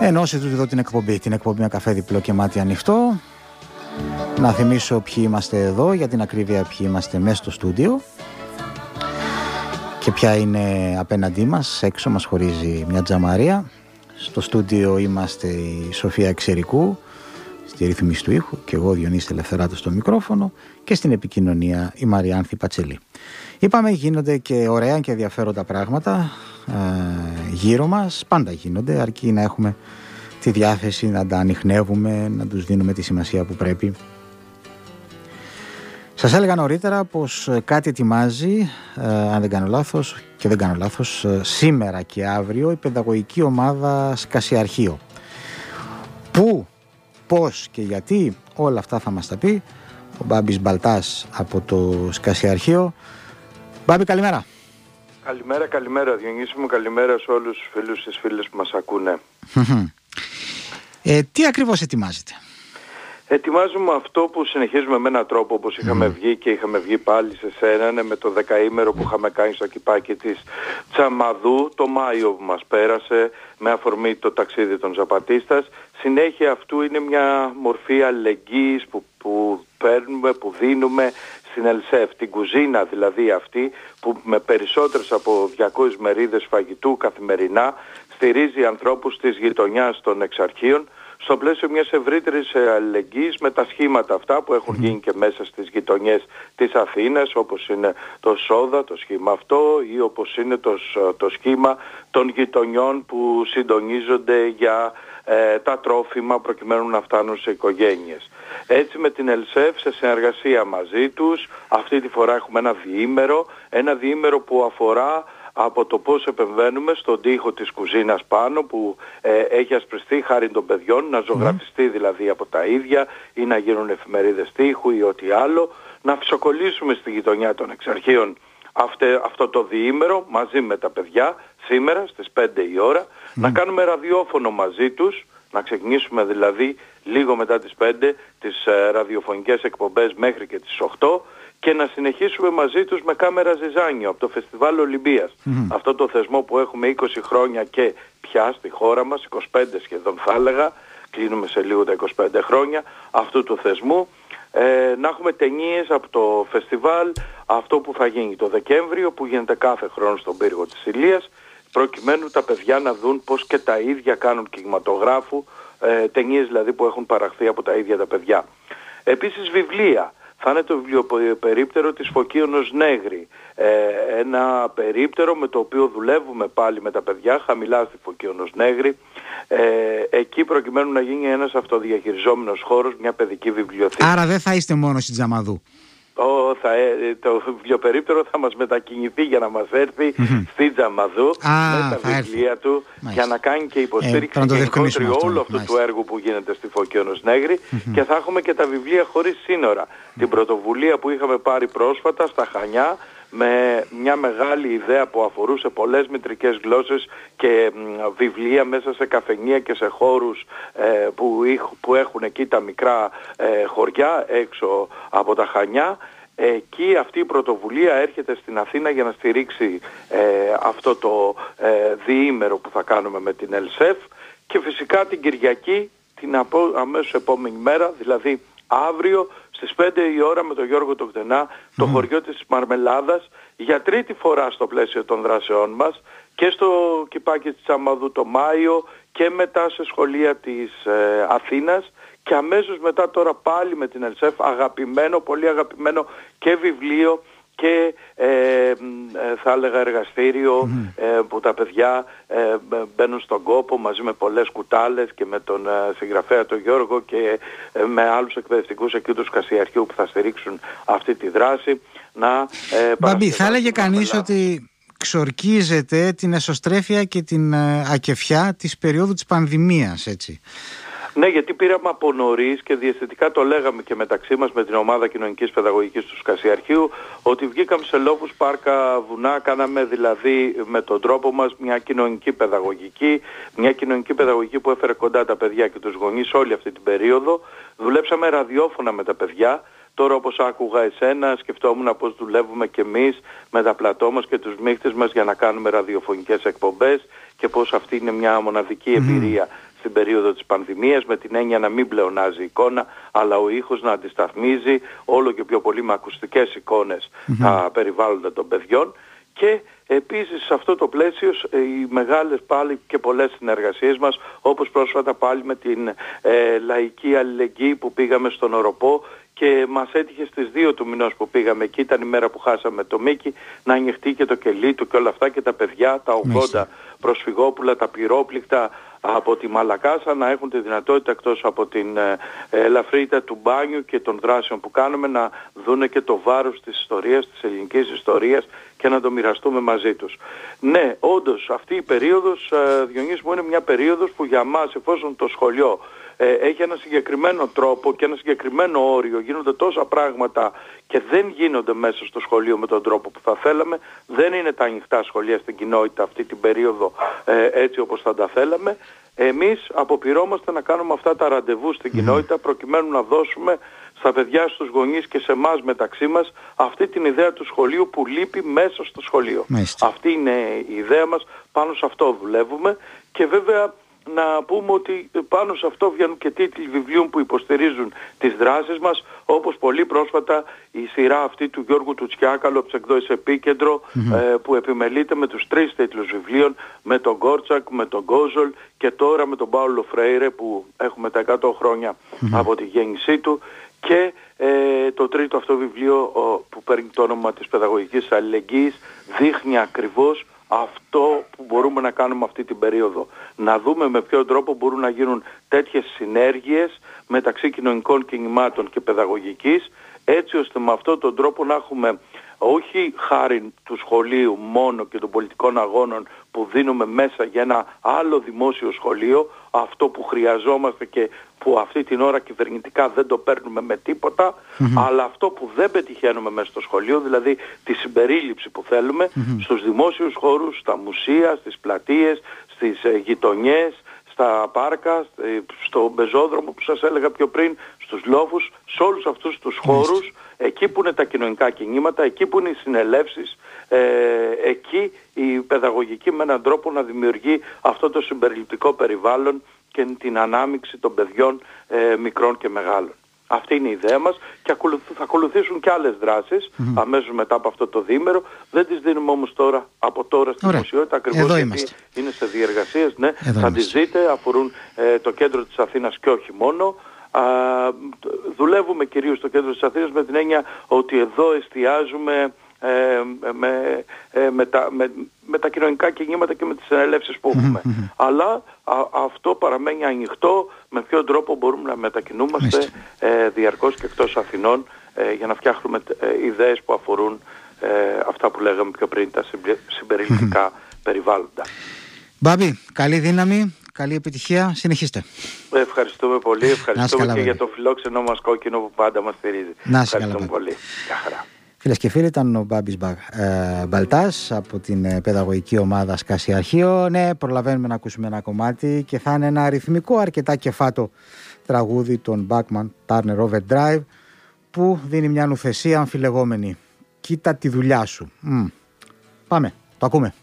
Ενώσει τούτη εδώ την εκπομπή, την εκπομπή με καφέ διπλό και μάτι ανοιχτό. Να θυμίσω ποιοι είμαστε εδώ, για την ακρίβεια ποιοι είμαστε μέσα στο στούντιο και ποια είναι απέναντί μας, έξω μας χωρίζει μια τζαμαρία. Στο στούντιο είμαστε η Σοφία Εξερικού, στη ρύθμιση του ήχου και εγώ Διονύσης Ελευθεράτος στο μικρόφωνο και στην επικοινωνία η Μαριάνθη Πατσελή. Είπαμε γίνονται και ωραία και ενδιαφέροντα πράγματα ε, γύρω μας, πάντα γίνονται αρκεί να έχουμε τη διάθεση να τα ανοιχνεύουμε, να τους δίνουμε τη σημασία που πρέπει. Σας έλεγα νωρίτερα πως κάτι ετοιμάζει, ε, αν δεν κάνω λάθος και δεν κάνω λάθος, ε, σήμερα και αύριο η παιδαγωγική ομάδα Σκασιαρχείο. Πού, πώς και γιατί, όλα αυτά θα μας τα πει ο Μπάμπης Μπαλτάς από το Σκασιαρχείο. Μπάμπη καλημέρα. Καλημέρα, καλημέρα Διονύση μου, καλημέρα σε όλους τους φίλους και φίλες που μας ακούνε. ε, τι ακριβώς ετοιμάζετε; Ετοιμάζουμε αυτό που συνεχίζουμε με έναν τρόπο όπως είχαμε βγει και είχαμε βγει πάλι σε σένα ναι, με το δεκαήμερο που είχαμε κάνει στο κυπάκι της Τσαμαδού το Μάιο που μας πέρασε με αφορμή το ταξίδι των Ζαπατίστας. Συνέχεια αυτού είναι μια μορφή αλληλεγγύης που, που παίρνουμε, που δίνουμε στην ΕΛΣΕΦ, την κουζίνα δηλαδή αυτή που με περισσότερες από 200 μερίδες φαγητού καθημερινά στηρίζει ανθρώπους της γειτονιάς των εξαρχείων στο πλαίσιο μιας ευρύτερης αλληλεγγύης με τα σχήματα αυτά που έχουν γίνει και μέσα στις γειτονιές της Αθήνας όπως είναι το Σόδα, το σχήμα αυτό ή όπως είναι το, το σχήμα των γειτονιών που συντονίζονται για ε, τα τρόφιμα προκειμένου να φτάνουν σε οικογένειες. Έτσι με την ΕΛΣΕΦ σε συνεργασία μαζί τους, αυτή τη φορά έχουμε ένα διήμερο, ένα διήμερο που αφορά από το πώς επεμβαίνουμε στον τοίχο της κουζίνας πάνω που ε, έχει ασπριστεί χάρη των παιδιών, να ζωγραφιστεί δηλαδή από τα ίδια ή να γίνουν εφημερίδες τείχου ή ό,τι άλλο, να φυσοκολλήσουμε στη γειτονιά των εξαρχείων αυτό το διήμερο μαζί με τα παιδιά σήμερα στις 5 η ώρα, να κάνουμε ραδιόφωνο μαζί τους, να ξεκινήσουμε δηλαδή λίγο μετά τις 5 τις ε, ραδιοφωνικές εκπομπές μέχρι και τις 8 και να συνεχίσουμε μαζί τους με κάμερα Ζιζάνιο από το Φεστιβάλ Αυτό το θεσμό που έχουμε 20 χρόνια και πια στη χώρα μας, 25 σχεδόν θα έλεγα, κλείνουμε σε λίγο τα 25 χρόνια αυτού του θεσμού. Ε, να έχουμε ταινίες από το φεστιβάλ, αυτό που θα γίνει το Δεκέμβριο, που γίνεται κάθε χρόνο στον πύργο της Ηλίας, προκειμένου τα παιδιά να δουν πώς και τα ίδια κάνουν κινηματογράφου, ε, ταινίες δηλαδή που έχουν παραχθεί από τα ίδια τα παιδιά. Επίσης βιβλία θα είναι το βιβλιοπερίπτερο της Φωκίωνος Νέγρη. Ε, ένα περίπτερο με το οποίο δουλεύουμε πάλι με τα παιδιά χαμηλά στη Φωκίωνος Νέγρη. Ε, εκεί προκειμένου να γίνει ένας αυτοδιαχειριζόμενος χώρος, μια παιδική βιβλιοθήκη. Άρα δεν θα είστε μόνο στην Τζαμαδού. Το, θα, ε, το βιβλιοπερίπτερο θα μας μετακινηθεί για να μας έρθει στην Τζαμαδού με τα βιβλία του για να κάνει και υποστήριξη ε, γενικότερη όλου αυτού του έργου που γίνεται στη Φωκίωνος Νέγρη. Και θα έχουμε και τα βιβλία χωρίς σύνορα. Την πρωτοβουλία που είχαμε πάρει πρόσφατα στα Χανιά με μια μεγάλη ιδέα που αφορούσε πολλές μητρικές γλώσσες και βιβλία μέσα σε καφενεία και σε χώρους ε, που, που έχουν εκεί τα μικρά ε, χωριά έξω από τα Χανιά. Εκεί αυτή η πρωτοβουλία έρχεται στην Αθήνα για να στηρίξει ε, αυτό το διήμερο που θα κάνουμε με την ΕΛΣΕΦ και φυσικά την Κυριακή την αμέσως επόμενη μέρα, δηλαδή αύριο στις 5 η ώρα με τον Γιώργο Τοκτενά το χωριό της Μαρμελάδας για τρίτη φορά στο πλαίσιο των δράσεών μας και στο κυπάκι της Αμαδού το Μάιο και μετά σε σχολεία της ε, Αθήνας και αμέσως μετά τώρα πάλι με την ΕΛΣΕΦ αγαπημένο, πολύ αγαπημένο και βιβλίο και ε, ε, θα έλεγα ε, που τα παιδιά ε, μπαίνουν στον κόπο μαζί με πολλές κουτάλες και με τον συγγραφέα τον Γιώργο και με άλλους εκπαιδευτικούς εκεί τους Κασιαρχείου που θα στηρίξουν αυτή τη δράση. Να, Μπαμπή, θα έλεγε κανείς ότι ξορκίζεται την εσωστρέφεια και την ακεφιά της περίοδου της πανδημίας, έτσι. Ναι, γιατί πήραμε από νωρίς και διαισθητικά το λέγαμε και μεταξύ μας με την ομάδα κοινωνικής παιδαγωγικής του Σκασιαρχείου ότι βγήκαμε σε λόγου πάρκα βουνά, κάναμε δηλαδή με τον τρόπο μας μια κοινωνική παιδαγωγική, μια κοινωνική παιδαγωγική που έφερε κοντά τα παιδιά και τους γονείς όλη αυτή την περίοδο. Δουλέψαμε ραδιόφωνα με τα παιδιά, Τώρα όπως άκουγα εσένα σκεφτόμουν πώς δουλεύουμε και εμείς με τα πλατό μας και τους μίχτες μας για να κάνουμε ραδιοφωνικές εκπομπές και πώς αυτή είναι μια μοναδική εμπειρία στην περίοδο της πανδημίας με την έννοια να μην πλεονάζει η εικόνα αλλά ο ήχος να αντισταθμίζει όλο και πιο πολύ με ακουστικές τα περιβάλλοντα των παιδιών. Και επίσης σε αυτό το πλαίσιο οι μεγάλες πάλι και πολλές συνεργασίες μας όπως πρόσφατα πάλι με την ε, λαϊκή αλληλεγγύη που πήγαμε στον Οροπό και μας έτυχε στις 2 του μηνός που πήγαμε εκεί, ήταν η μέρα που χάσαμε το Μίκη, να ανοιχτεί και το κελί του και όλα αυτά και τα παιδιά, τα 80 προσφυγόπουλα, τα πυρόπληκτα από τη Μαλακάσα να έχουν τη δυνατότητα εκτός από την ε, ελαφρύτητα του μπάνιου και των δράσεων που κάνουμε να δούνε και το βάρος της ιστορίας, της ελληνικής ιστορίας και να το μοιραστούμε μαζί τους. Ναι, όντως αυτή η περίοδος, ε, Διονύση μου, είναι μια περίοδος που για μας εφόσον το σχολείο ε, έχει ένα συγκεκριμένο τρόπο και ένα συγκεκριμένο όριο, γίνονται τόσα πράγματα και δεν γίνονται μέσα στο σχολείο με τον τρόπο που θα θέλαμε, δεν είναι τα ανοιχτά σχολεία στην κοινότητα αυτή την περίοδο ε, έτσι όπως θα τα θέλαμε. Εμείς αποπειρώμαστε να κάνουμε αυτά τα ραντεβού στην κοινότητα προκειμένου να δώσουμε στα παιδιά, στους γονείς και σε εμάς μεταξύ μας αυτή την ιδέα του σχολείου που λείπει μέσα στο σχολείο. Αυτή είναι η ιδέα μας, πάνω σε αυτό δουλεύουμε. Και βέβαια να πούμε ότι πάνω σε αυτό βγαίνουν και τίτλοι βιβλίων που υποστηρίζουν τις δράσεις μας, όπως πολύ πρόσφατα η σειρά αυτή του Γιώργου Τουτσιάκαλου από τις εκδόσεις ε, που επιμελείται με τους τρεις τίτλους βιβλίων, με τον Γκόρτσακ, με τον Γκόζολ και τώρα με τον Πάολο Φρέιρε που έχουμε τα 100 χρονια από τη γέννησή του. Και ε, το τρίτο αυτό βιβλίο που παίρνει το όνομα της παιδαγωγικής αλληλεγγύης δείχνει ακριβώς αυτό που μπορούμε να κάνουμε αυτή την περίοδο. Να δούμε με ποιο τρόπο μπορούν να γίνουν τέτοιες συνέργειες μεταξύ κοινωνικών κινημάτων και παιδαγωγικής έτσι ώστε με αυτόν τον τρόπο να έχουμε όχι χάρη του σχολείου μόνο και των πολιτικών αγώνων που δίνουμε μέσα για ένα άλλο δημόσιο σχολείο, αυτό που χρειαζόμαστε και που αυτή την ώρα κυβερνητικά δεν το παίρνουμε με τιποτα αλλά αυτό που δεν πετυχαίνουμε μέσα στο σχολείο, δηλαδή τη συμπερίληψη που θέλουμε στους δημόσιους χώρους, στα μουσεία, στις πλατείες, στις ε, γειτονιές, στα πάρκα, ε, στο πεζόδρομο που σας έλεγα πιο πριν, στους λόφους, σε όλους αυτούς τους χώρους, εκεί που είναι τα κοινωνικά κινήματα, εκεί που είναι οι συνελεύσεις, ε, εκεί η παιδαγωγική με έναν τρόπο να δημιουργεί αυτό το συμπεριληπτικό περιβάλλον και την ανάμειξη των παιδιών ε, μικρών και μεγάλων. Αυτή είναι η ιδέα μας και θα ακολουθήσουν και άλλες δράσεις mm-hmm. αμέσως μετά από αυτό το δίμερο. Δεν τις δίνουμε όμως τώρα, από τώρα στην δημοσιότητα ακριβώς γιατί είναι σε διεργασίες. Ναι, θα τις δείτε, αφορούν ε, το κέντρο της Αθήνας και όχι μόνο. Α, δουλεύουμε κυρίως στο κέντρο της Αθήνας με την έννοια ότι εδώ εστιάζουμε ε, με, ε, με, τα, με, με, τα κοινωνικά κινήματα και με τις συνελεύσεις που έχουμε. Αλλά αυτό παραμένει ανοιχτό. Με ποιο τρόπο μπορούμε να μετακινούμαστε ε, διαρκώς και εκτός Αθηνών ε, για να φτιάχνουμε ε, ιδέες που αφορούν ε, αυτά που λέγαμε πιο πριν, τα συμπεριληπτικά περιβάλλοντα. Μπάμπη, καλή δύναμη, καλή επιτυχία, συνεχίστε. Ευχαριστούμε πολύ, ευχαριστούμε και για το φιλόξενο μας κόκκινο που πάντα μας στηρίζει. Να Ευχαριστούμε πολύ. Γεια χαρά. Φίλες και φίλοι, ήταν ο Μπάμπης ε, Μπαλτάς από την ε, παιδαγωγική ομάδα Σκάση Αρχείο. Ναι, προλαβαίνουμε να ακούσουμε ένα κομμάτι και θα είναι ένα αριθμικό αρκετά κεφάτο τραγούδι των Backman Turner Overdrive που δίνει μια νουθεσία αμφιλεγόμενη. Κοίτα τη δουλειά σου. Πάμε, το ακούμε.